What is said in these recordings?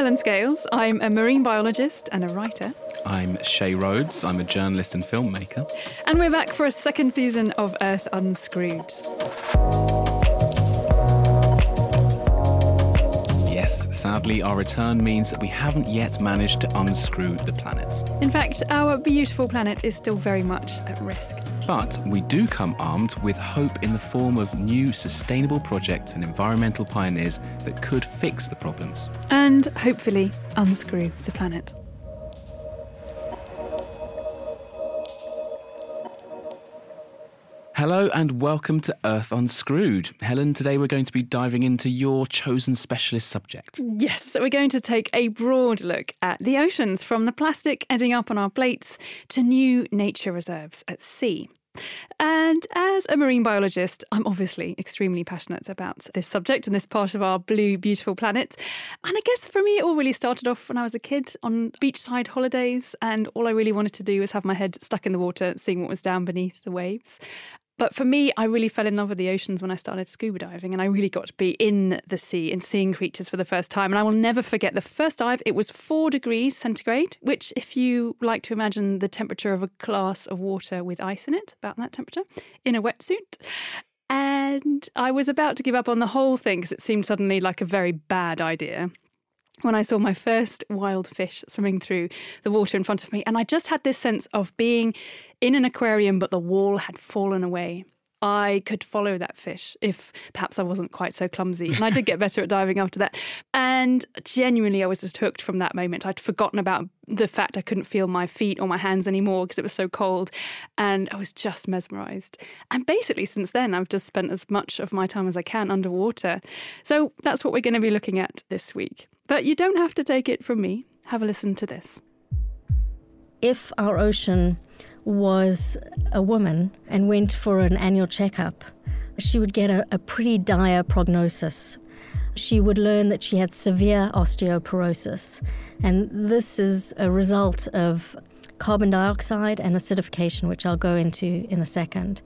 Helen Scales. I'm a marine biologist and a writer. I'm Shay Rhodes. I'm a journalist and filmmaker. And we're back for a second season of Earth Unscrewed. Yes, sadly, our return means that we haven't yet managed to unscrew the planet. In fact, our beautiful planet is still very much at risk. But we do come armed with hope in the form of new sustainable projects and environmental pioneers that could fix the problems. And hopefully unscrew the planet. Hello and welcome to Earth Unscrewed. Helen, today we're going to be diving into your chosen specialist subject. Yes, so we're going to take a broad look at the oceans from the plastic ending up on our plates to new nature reserves at sea. And as a marine biologist, I'm obviously extremely passionate about this subject and this part of our blue, beautiful planet. And I guess for me, it all really started off when I was a kid on beachside holidays, and all I really wanted to do was have my head stuck in the water, seeing what was down beneath the waves. But for me, I really fell in love with the oceans when I started scuba diving, and I really got to be in the sea and seeing creatures for the first time. And I will never forget the first dive, it was four degrees centigrade, which, if you like to imagine the temperature of a glass of water with ice in it, about that temperature, in a wetsuit. And I was about to give up on the whole thing because it seemed suddenly like a very bad idea when I saw my first wild fish swimming through the water in front of me. And I just had this sense of being in an aquarium, but the wall had fallen away. I could follow that fish if perhaps I wasn't quite so clumsy. And I did get better at diving after that. And genuinely, I was just hooked from that moment. I'd forgotten about the fact I couldn't feel my feet or my hands anymore because it was so cold. And I was just mesmerized. And basically, since then, I've just spent as much of my time as I can underwater. So that's what we're going to be looking at this week. But you don't have to take it from me. Have a listen to this. If our ocean was a woman and went for an annual checkup, she would get a, a pretty dire prognosis. She would learn that she had severe osteoporosis, and this is a result of carbon dioxide and acidification, which I'll go into in a second.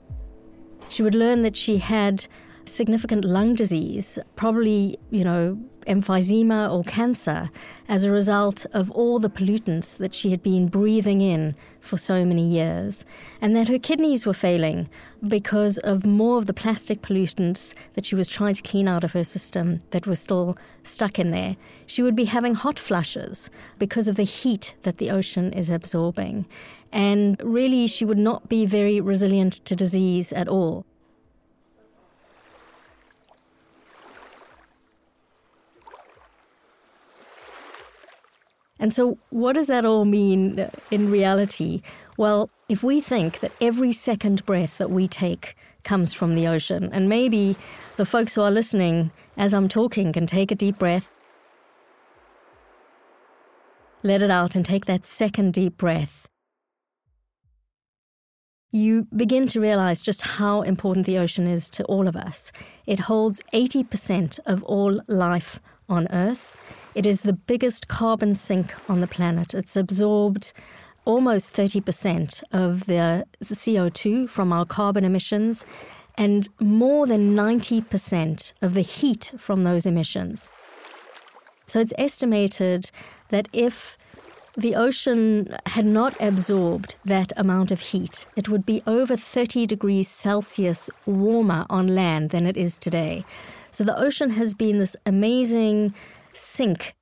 She would learn that she had significant lung disease, probably, you know, emphysema or cancer, as a result of all the pollutants that she had been breathing in for so many years, and that her kidneys were failing because of more of the plastic pollutants that she was trying to clean out of her system that were still stuck in there. She would be having hot flushes because of the heat that the ocean is absorbing. And really, she would not be very resilient to disease at all. And so, what does that all mean in reality? Well, if we think that every second breath that we take comes from the ocean, and maybe the folks who are listening as I'm talking can take a deep breath, let it out, and take that second deep breath, you begin to realize just how important the ocean is to all of us. It holds 80% of all life on Earth. It is the biggest carbon sink on the planet. It's absorbed almost 30% of the CO2 from our carbon emissions and more than 90% of the heat from those emissions. So it's estimated that if the ocean had not absorbed that amount of heat, it would be over 30 degrees Celsius warmer on land than it is today. So the ocean has been this amazing sink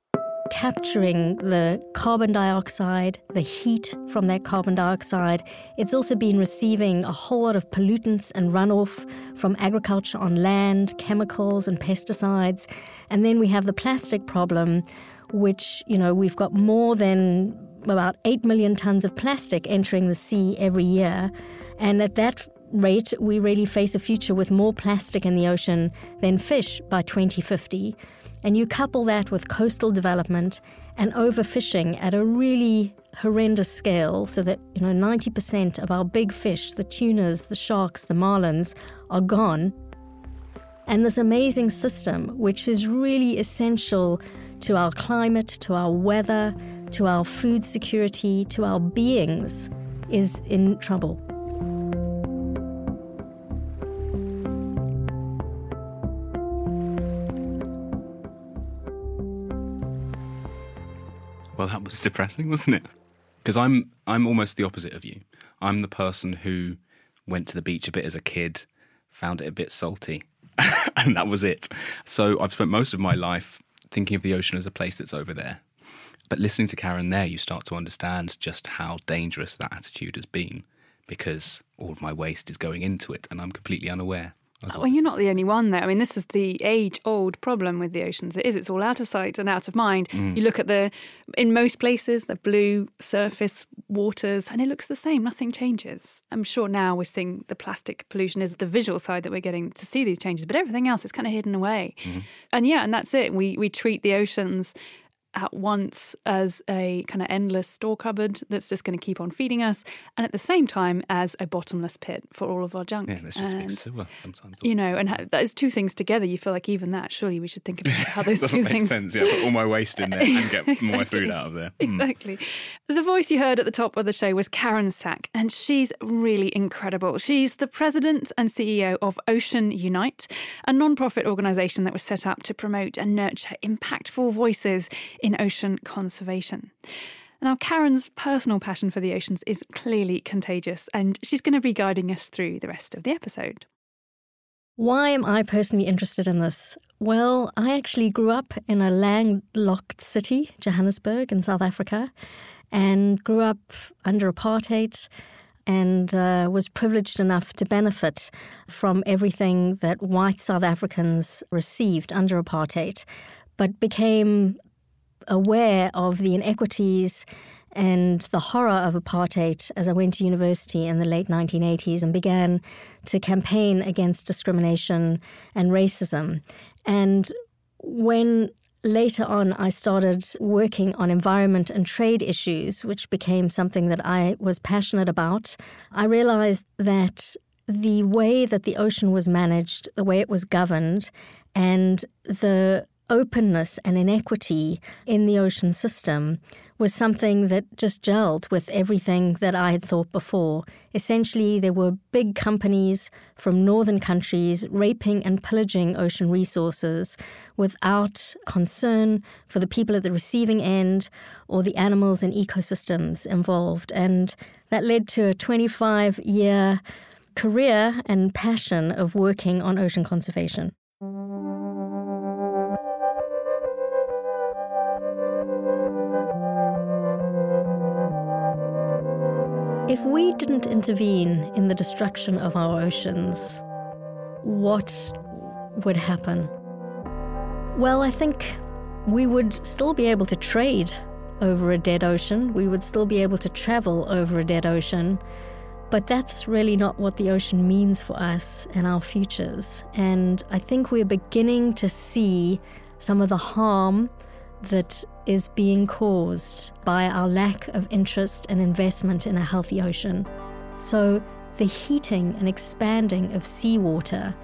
capturing the carbon dioxide, the heat from that carbon dioxide. It's also been receiving a whole lot of pollutants and runoff from agriculture on land, chemicals and pesticides. And then we have the plastic problem, which, you know, we've got more than about 8 million tons of plastic entering the sea every year. And at that rate, we really face a future with more plastic in the ocean than fish by 2050. And you couple that with coastal development and overfishing at a really horrendous scale so that you know 90% of our big fish the tunas the sharks the marlins are gone. And this amazing system which is really essential to our climate to our weather to our food security to our beings is in trouble Well, that was depressing, wasn't it? Because I'm I'm almost the opposite of you. I'm the person who went to the beach a bit as a kid, found it a bit salty, and that was it. So I've spent most of my life thinking of the ocean as a place that's over there. But listening to Karen there, you start to understand just how dangerous that attitude has been because all of my waste is going into it and I'm completely unaware. Well, you're not the only one there. I mean, this is the age old problem with the oceans. It is, it's all out of sight and out of mind. Mm. You look at the, in most places, the blue surface waters, and it looks the same. Nothing changes. I'm sure now we're seeing the plastic pollution is the visual side that we're getting to see these changes, but everything else is kind of hidden away. Mm. And yeah, and that's it. We, we treat the oceans at once as a kind of endless store cupboard that's just going to keep on feeding us, and at the same time as a bottomless pit for all of our junk. Yeah, it's just and, big sewer sometimes. You know, and those two things together, you feel like even that, surely we should think about how those two make things. sense. Yeah, put all my waste in there and get exactly. more food out of there. Mm. Exactly. The voice you heard at the top of the show was Karen Sack, and she's really incredible. She's the president and CEO of Ocean Unite, a non-profit organisation that was set up to promote and nurture impactful voices in ocean conservation. Now, Karen's personal passion for the oceans is clearly contagious, and she's going to be guiding us through the rest of the episode. Why am I personally interested in this? Well, I actually grew up in a landlocked city, Johannesburg, in South Africa, and grew up under apartheid and uh, was privileged enough to benefit from everything that white South Africans received under apartheid, but became aware of the inequities and the horror of apartheid as I went to university in the late 1980s and began to campaign against discrimination and racism. And when later on I started working on environment and trade issues, which became something that I was passionate about, I realized that the way that the ocean was managed, the way it was governed, and the openness and inequity in the ocean system was something that just gelled with everything that I had thought before. Essentially, there were big companies from northern countries raping and pillaging ocean resources without concern for the people at the receiving end or the animals and ecosystems involved. And that led to a 25 year career and passion of working on ocean conservation. If we didn't intervene in the destruction of our oceans, what would happen? Well, I think we would still be able to trade over a dead ocean. We would still be able to travel over a dead ocean. But that's really not what the ocean means for us and our futures. And I think we're beginning to see some of the harm that is being caused by our lack of interest and investment in a healthy ocean. So, the heating and expanding of seawater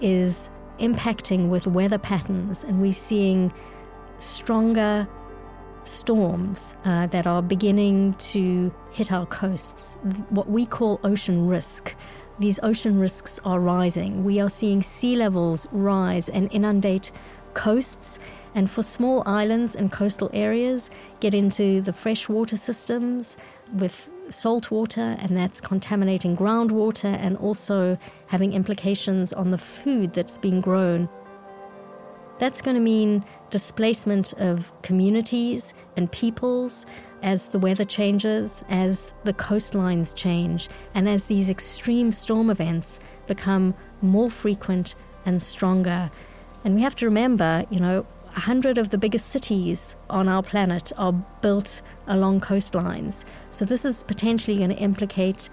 is impacting with weather patterns, and we're seeing stronger storms uh, that are beginning to hit our coasts, what we call ocean risk. These ocean risks are rising. We are seeing sea levels rise and inundate coasts and for small islands and coastal areas, get into the freshwater systems with salt water, and that's contaminating groundwater and also having implications on the food that's being grown. That's going to mean displacement of communities and peoples as the weather changes, as the coastlines change, and as these extreme storm events become more frequent and stronger. And we have to remember, you know, 100 of the biggest cities on our planet are built along coastlines. So, this is potentially going to implicate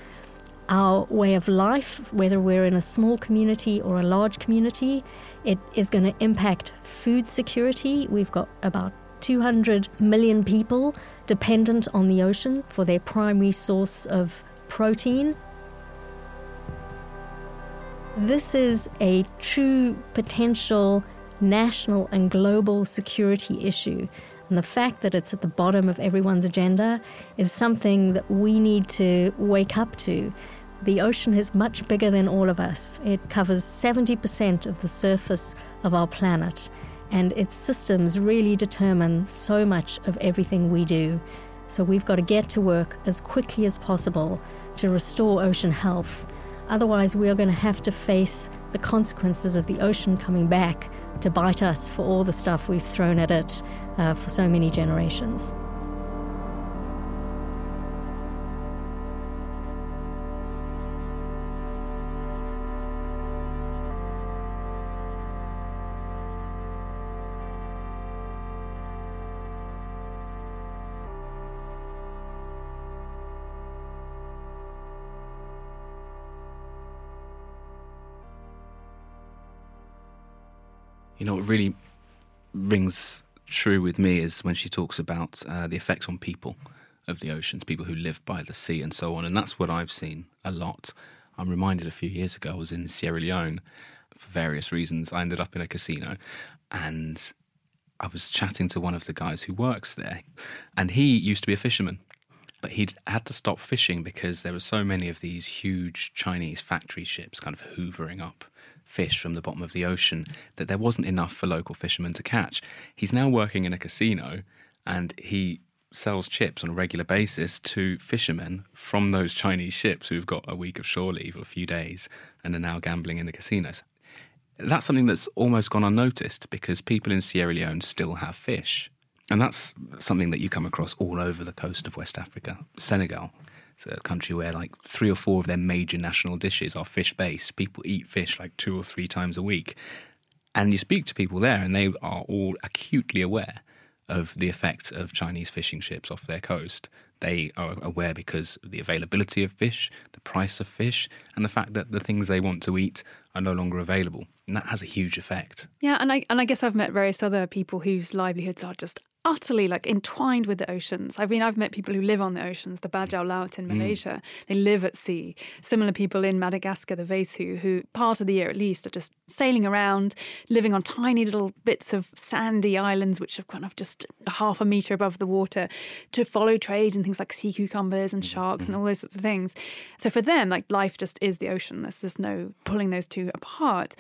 our way of life, whether we're in a small community or a large community. It is going to impact food security. We've got about 200 million people dependent on the ocean for their primary source of protein. This is a true potential national and global security issue. And the fact that it's at the bottom of everyone's agenda is something that we need to wake up to. The ocean is much bigger than all of us. It covers 70% of the surface of our planet. and its systems really determine so much of everything we do. So we've got to get to work as quickly as possible to restore ocean health. Otherwise, we are going to have to face the consequences of the ocean coming back to bite us for all the stuff we've thrown at it uh, for so many generations. Know what really rings true with me is when she talks about uh, the effect on people of the oceans, people who live by the sea and so on. And that's what I've seen a lot. I'm reminded a few years ago, I was in Sierra Leone for various reasons. I ended up in a casino and I was chatting to one of the guys who works there. And he used to be a fisherman, but he'd had to stop fishing because there were so many of these huge Chinese factory ships kind of hoovering up fish from the bottom of the ocean that there wasn't enough for local fishermen to catch. He's now working in a casino and he sells chips on a regular basis to fishermen from those Chinese ships who've got a week of shore leave or a few days and are now gambling in the casinos. That's something that's almost gone unnoticed because people in Sierra Leone still have fish. And that's something that you come across all over the coast of West Africa. Senegal, it's a country where like three or four of their major national dishes are fish based. People eat fish like two or three times a week. And you speak to people there, and they are all acutely aware of the effect of Chinese fishing ships off their coast. They are aware because of the availability of fish, the price of fish, and the fact that the things they want to eat are no longer available. And that has a huge effect. Yeah, and I and I guess I've met various other people whose livelihoods are just utterly like entwined with the oceans. I mean, I've met people who live on the oceans, the Bajau Laut in mm. Malaysia. Mm. They live at sea. Similar people in Madagascar, the Vezo, who part of the year at least are just sailing around, living on tiny little bits of sandy islands, which are kind of just half a meter above the water, to follow trades and things like sea cucumbers and sharks mm. and all those sorts of things. So for them, like life just is the ocean. There's just no pulling those two apart.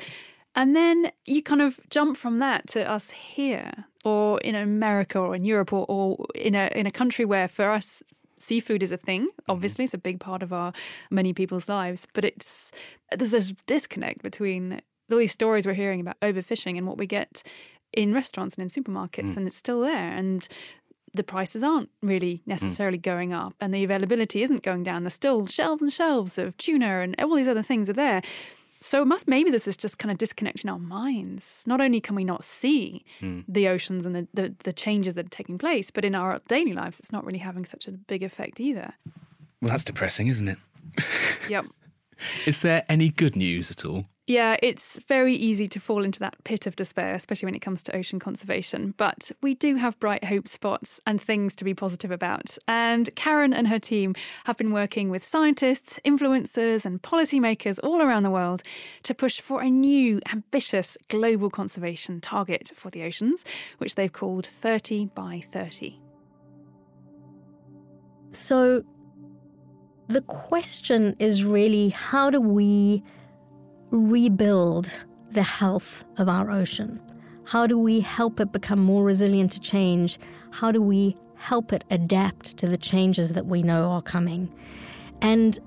And then you kind of jump from that to us here, or in America, or in Europe, or, or in a in a country where for us seafood is a thing. Mm-hmm. Obviously, it's a big part of our many people's lives, but it's there's this disconnect between all these stories we're hearing about overfishing and what we get in restaurants and in supermarkets, mm. and it's still there. And the prices aren't really mm. necessarily mm. going up and the availability isn't going down. There's still shelves and shelves of tuna and all these other things are there. So must maybe this is just kind of disconnecting our minds. Not only can we not see mm. the oceans and the, the, the changes that are taking place, but in our daily lives, it's not really having such a big effect either. Well, that's depressing, isn't it? Yep. is there any good news at all? Yeah, it's very easy to fall into that pit of despair, especially when it comes to ocean conservation. But we do have bright hope spots and things to be positive about. And Karen and her team have been working with scientists, influencers, and policymakers all around the world to push for a new, ambitious global conservation target for the oceans, which they've called 30 by 30. So the question is really how do we rebuild the health of our ocean? How do we help it become more resilient to change? How do we help it adapt to the changes that we know are coming? And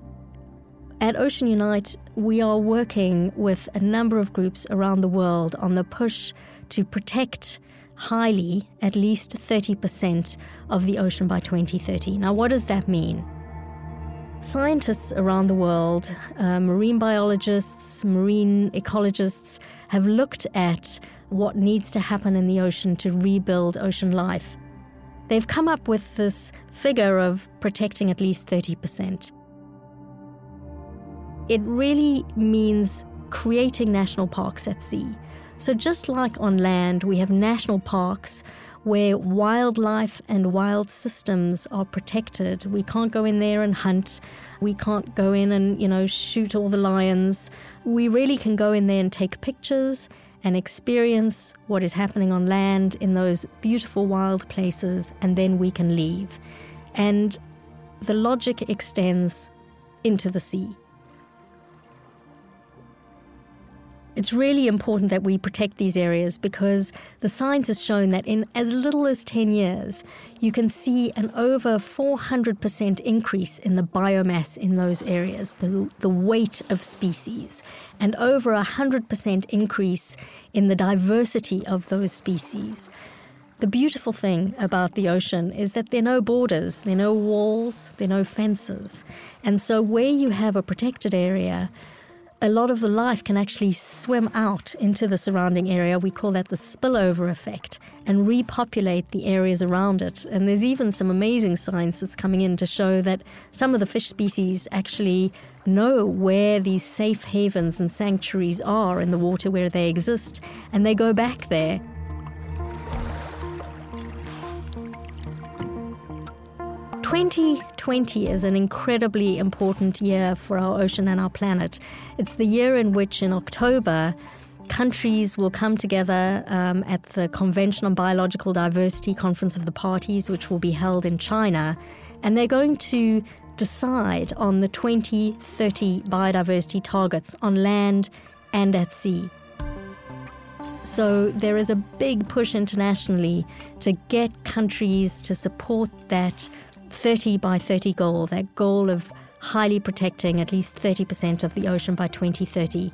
at Ocean Unite, we are working with a number of groups around the world on the push to protect highly at least 30% of the ocean by 2030. Now, what does that mean? Scientists around the world, uh, marine biologists, marine ecologists, have looked at what needs to happen in the ocean to rebuild ocean life. They've come up with this figure of protecting at least 30%. It really means creating national parks at sea. So, just like on land, we have national parks where wildlife and wild systems are protected. We can't go in there and hunt. We can't go in and, you know, shoot all the lions. We really can go in there and take pictures and experience what is happening on land in those beautiful wild places, and then we can leave. And the logic extends into the sea. It's really important that we protect these areas because the science has shown that in as little as 10 years, you can see an over 400% increase in the biomass in those areas, the, the weight of species, and over a 100% increase in the diversity of those species. The beautiful thing about the ocean is that there are no borders, there are no walls, there are no fences. And so, where you have a protected area, a lot of the life can actually swim out into the surrounding area. We call that the spillover effect and repopulate the areas around it. And there's even some amazing science that's coming in to show that some of the fish species actually know where these safe havens and sanctuaries are in the water where they exist, and they go back there 2020 is an incredibly important year for our ocean and our planet. It's the year in which, in October, countries will come together um, at the Convention on Biological Diversity Conference of the Parties, which will be held in China, and they're going to decide on the 2030 biodiversity targets on land and at sea. So there is a big push internationally to get countries to support that 30 by 30 goal, that goal of highly protecting at least 30% of the ocean by 2030,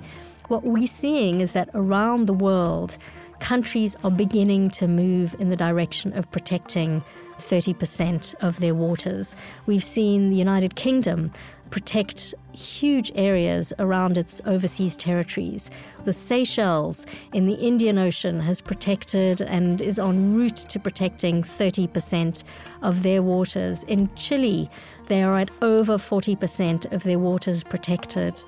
what we're seeing is that around the world, countries are beginning to move in the direction of protecting 30% of their waters. We've seen the United Kingdom protect huge areas around its overseas territories. The Seychelles in the Indian Ocean has protected and is en route to protecting 30% of their waters. In Chile, they are at over 40% of their waters protected.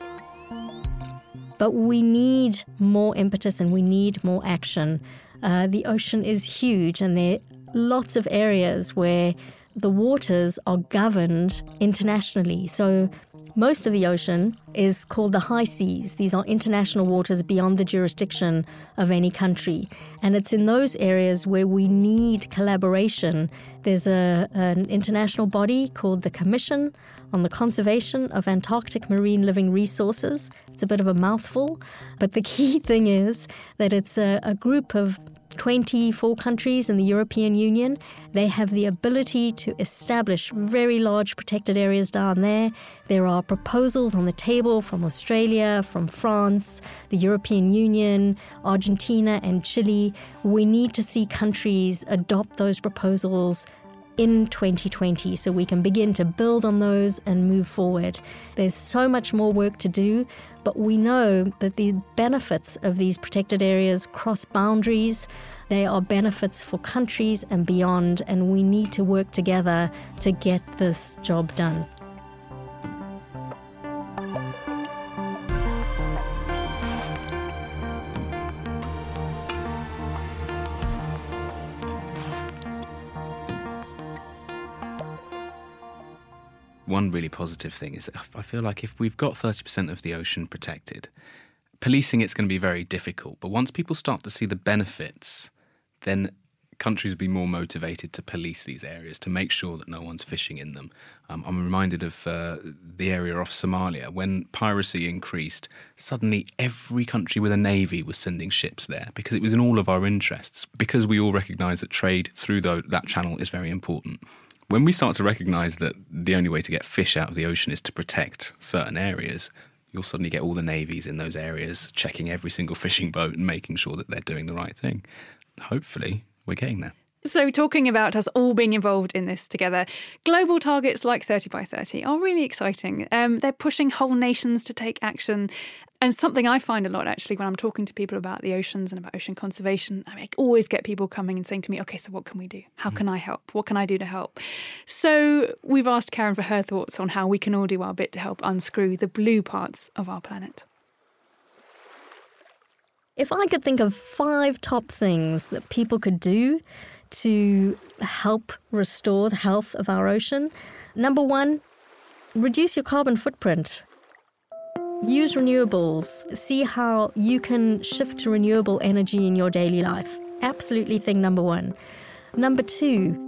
But we need more impetus and we need more action. Uh, the ocean is huge, and there are lots of areas where the waters are governed internationally. So most of the ocean is called the high seas. These are international waters beyond the jurisdiction of any country. And it's in those areas where we need collaboration. There's a, an international body called the Commission on the Conservation of Antarctic Marine Living Resources. It's a bit of a mouthful, but the key thing is that it's a, a group of 24 countries in the European Union. They have the ability to establish very large protected areas down there. There are proposals on the table from Australia, from France, the European Union, Argentina, and Chile. We need to see countries adopt those proposals in 2020 so we can begin to build on those and move forward. There's so much more work to do, but we know that the benefits of these protected areas cross boundaries. They are benefits for countries and beyond, and we need to work together to get this job done. One really positive thing is that I feel like if we've got 30% of the ocean protected, policing it's going to be very difficult. But once people start to see the benefits, then countries will be more motivated to police these areas to make sure that no one's fishing in them. Um, I'm reminded of uh, the area off Somalia when piracy increased. Suddenly, every country with a navy was sending ships there because it was in all of our interests. Because we all recognise that trade through that channel is very important when we start to recognize that the only way to get fish out of the ocean is to protect certain areas, you'll suddenly get all the navies in those areas checking every single fishing boat and making sure that they're doing the right thing. Hopefully, we're getting there. So, talking about us all being involved in this together, global targets like 30 by 30 are really exciting. Um, they're pushing whole nations to take action. And something I find a lot actually when I'm talking to people about the oceans and about ocean conservation, I, mean, I always get people coming and saying to me, okay, so what can we do? How mm. can I help? What can I do to help? So we've asked Karen for her thoughts on how we can all do our bit to help unscrew the blue parts of our planet. If I could think of five top things that people could do to help restore the health of our ocean, number one, reduce your carbon footprint. Use renewables. See how you can shift to renewable energy in your daily life. Absolutely thing number one. Number two,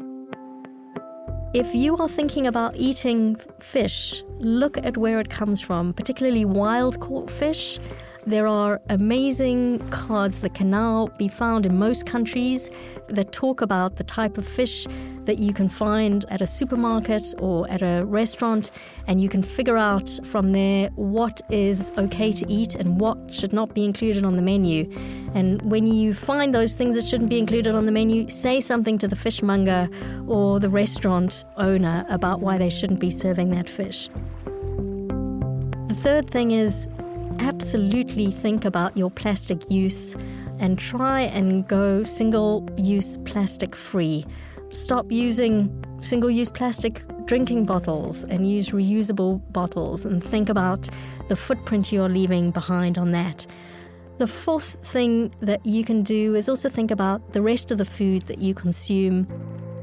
if you are thinking about eating fish, look at where it comes from, particularly wild caught fish. There are amazing cards that can now be found in most countries that talk about the type of fish that you can find at a supermarket or at a restaurant, and you can figure out from there what is okay to eat and what should not be included on the menu. And when you find those things that shouldn't be included on the menu, say something to the fishmonger or the restaurant owner about why they shouldn't be serving that fish. The third thing is absolutely think about your plastic use and try and go single use plastic free. Stop using single use plastic drinking bottles and use reusable bottles and think about the footprint you're leaving behind on that. The fourth thing that you can do is also think about the rest of the food that you consume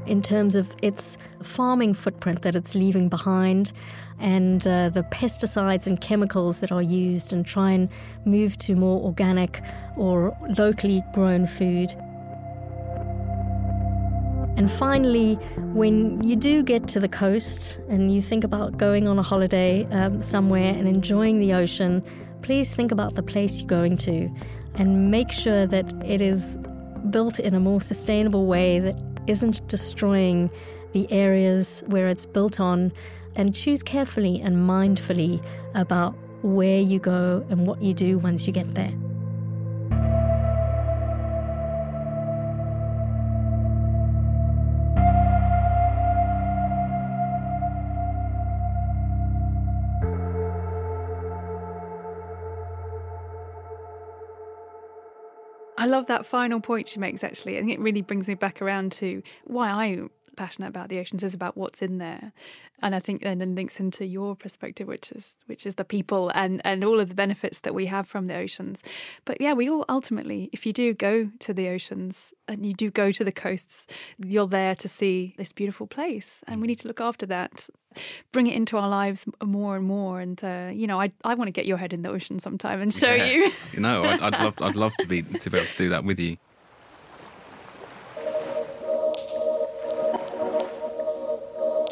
in terms of its farming footprint that it's leaving behind and uh, the pesticides and chemicals that are used and try and move to more organic or locally grown food. And finally, when you do get to the coast and you think about going on a holiday um, somewhere and enjoying the ocean, please think about the place you're going to and make sure that it is built in a more sustainable way that isn't destroying the areas where it's built on and choose carefully and mindfully about where you go and what you do once you get there. Love that final point she makes, actually. I think it really brings me back around to why I'm passionate about the oceans is about what's in there. And I think then it links into your perspective, which is which is the people and, and all of the benefits that we have from the oceans. But yeah, we all ultimately, if you do go to the oceans and you do go to the coasts, you're there to see this beautiful place. And we need to look after that bring it into our lives more and more. And uh, you know, I I want to get your head in the ocean sometime and show Yeah. you. You know, I'd, I'd love I'd love to be to be able to do that with you.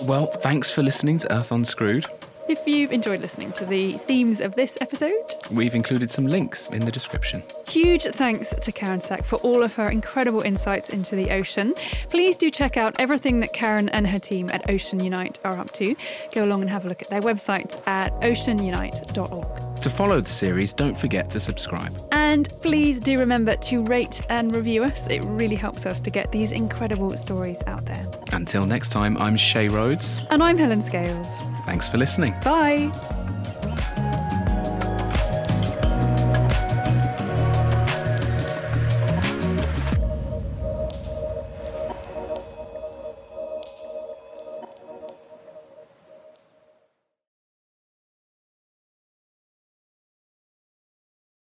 Well, thanks for listening to Earth Unscrewed. if you've enjoyed listening to the themes of this episode, We've included some links in the description. Huge thanks to Karen Sack for all of her incredible insights into the ocean. Please do check out everything that Karen and her team at Ocean Unite are up to. Go along and have a look at their website at oceanunite.org. To follow the series, don't forget to subscribe. And please do remember to rate and review us. It really helps us to get these incredible stories out there. Until next time, I'm Shay Rhodes. And I'm Helen Scales. Thanks for listening. Bye.